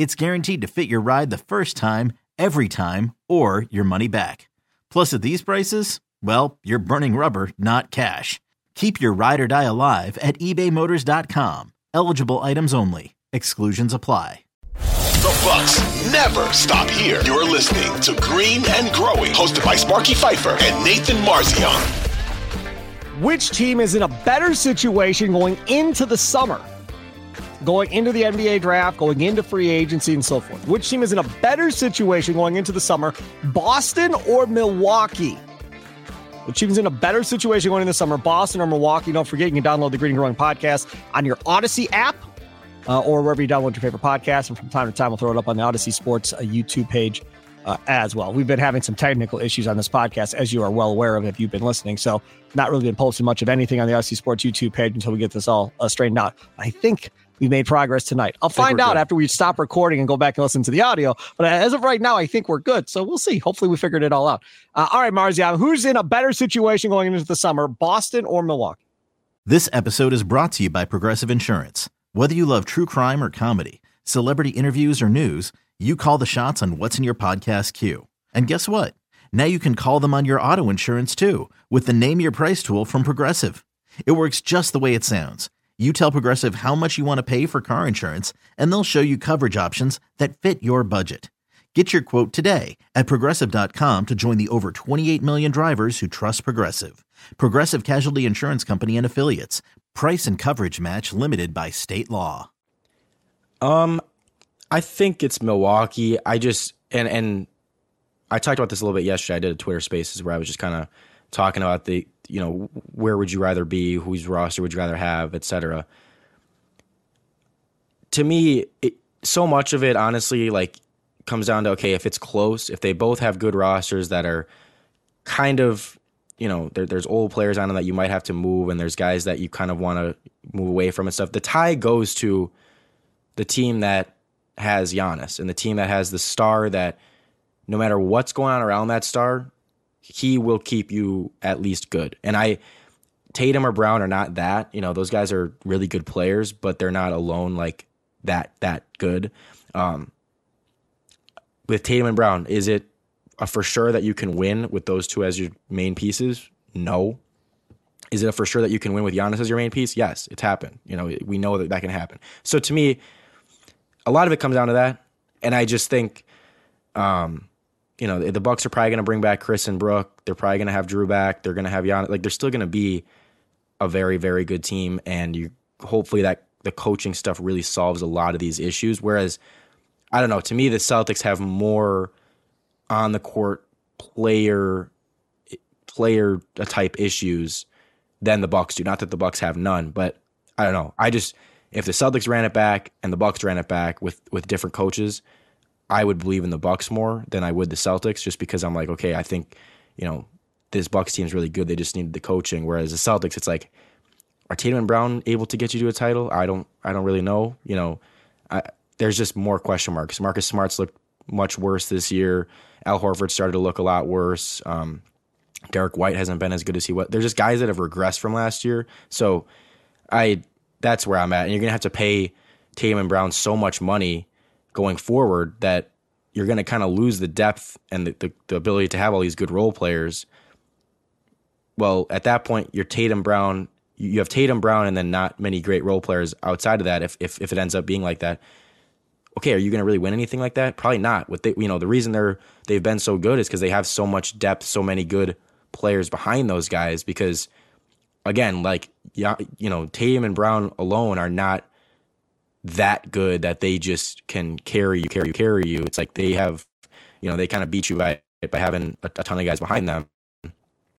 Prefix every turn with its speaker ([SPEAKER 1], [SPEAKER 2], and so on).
[SPEAKER 1] it's guaranteed to fit your ride the first time, every time, or your money back. Plus, at these prices, well, you're burning rubber, not cash. Keep your ride or die alive at ebaymotors.com. Eligible items only. Exclusions apply.
[SPEAKER 2] The Bucks never stop here. You're listening to Green and Growing, hosted by Sparky Fifer and Nathan Marzion.
[SPEAKER 3] Which team is in a better situation going into the summer? Going into the NBA draft, going into free agency, and so forth. Which team is in a better situation going into the summer, Boston or Milwaukee? Which team's in a better situation going into the summer, Boston or Milwaukee? Don't forget, you can download the Green and Growing podcast on your Audacy app uh, or wherever you download your favorite podcast. And from time to time, we'll throw it up on the Audacy Sports uh, YouTube page uh, as well. We've been having some technical issues on this podcast, as you are well aware of if you've been listening. So, not really been posting much of anything on the Audacy Sports YouTube page until we get this all uh, straightened out. I think we made progress tonight. I'll find out good. after we stop recording and go back and listen to the audio. But as of right now, I think we're good. So we'll see. Hopefully, we figured it all out. Uh, all right, Marzian, who's in a better situation going into the summer, Boston or Milwaukee?
[SPEAKER 1] This episode is brought to you by Progressive Insurance. Whether you love true crime or comedy, celebrity interviews or news, you call the shots on what's in your podcast queue. And guess what? Now you can call them on your auto insurance too with the Name Your Price tool from Progressive. It works just the way it sounds you tell Progressive how much you want to pay for car insurance, and they'll show you coverage options that fit your budget. Get your quote today at progressive.com to join the over 28 million drivers who trust Progressive. Progressive Casualty Insurance Company and Affiliates. Price and coverage match limited by state law.
[SPEAKER 4] Um, I think it's Milwaukee. I just, and, and I talked about this a little bit yesterday. I did a Twitter spaces where I was just kind of talking about the you know where would you rather be, whose roster would you rather have, etc. To me, it, so much of it honestly like comes down to okay, if it's close, if they both have good rosters that are kind of you know there, there's old players on them that you might have to move, and there's guys that you kind of want to move away from and stuff. The tie goes to the team that has Giannis and the team that has the star that no matter what's going on around that star, he will keep you at least good. And I, Tatum or Brown are not that. You know, those guys are really good players, but they're not alone like that that good. Um, with Tatum and Brown, is it for sure that you can win with those two as your main pieces? No. Is it for sure that you can win with Giannis as your main piece? Yes, it's happened. You know, we know that that can happen. So to me, a lot of it comes down to that, and I just think, um, you know, the Bucks are probably going to bring back Khris and Brook. They're probably going to have Jrue back. They're going to have Jan. Like they're still going to be a very very good team, and you hopefully that the coaching stuff really solves a lot of these issues. Whereas, I don't know. To me, the Celtics have more on the court player player type issues than the Bucks do. Not that the Bucks have none, but I don't know. I just if the Celtics ran it back and the Bucks ran it back with with different coaches, I would believe in the Bucks more than I would the Celtics, just because I'm like, okay, I think you know this Bucks team is really good. They just needed the coaching. Whereas the Celtics, it's like, are Tatum and Brown able to get you to a title? I don't, I don't really know. You know, I, there's just more question marks. Marcus Smart's looked much worse this year. Al Horford started to look a lot worse. Um, Derrick White hasn't been as good as he was. There's just guys that have regressed from last year. So I, that's where I'm at. And you're gonna have to pay Tatum and Brown so much money going forward that you're going to kind of lose the depth and the, the, the, ability to have all these good role players. Well, at that point, you're Tatum Brown. You have Tatum Brown and then not many great role players outside of that. If, if, if it ends up being like that, okay, are you going to really win anything like that? Probably not. What they, you know, the reason they're they've been so good is because they have so much depth, so many good players behind those guys. Because again, like yeah, you know, Tatum and Brown alone are not that good that they just can carry you, carry you, carry you. It's like they have, you know, they kind of beat you by by having a, a ton of guys behind them.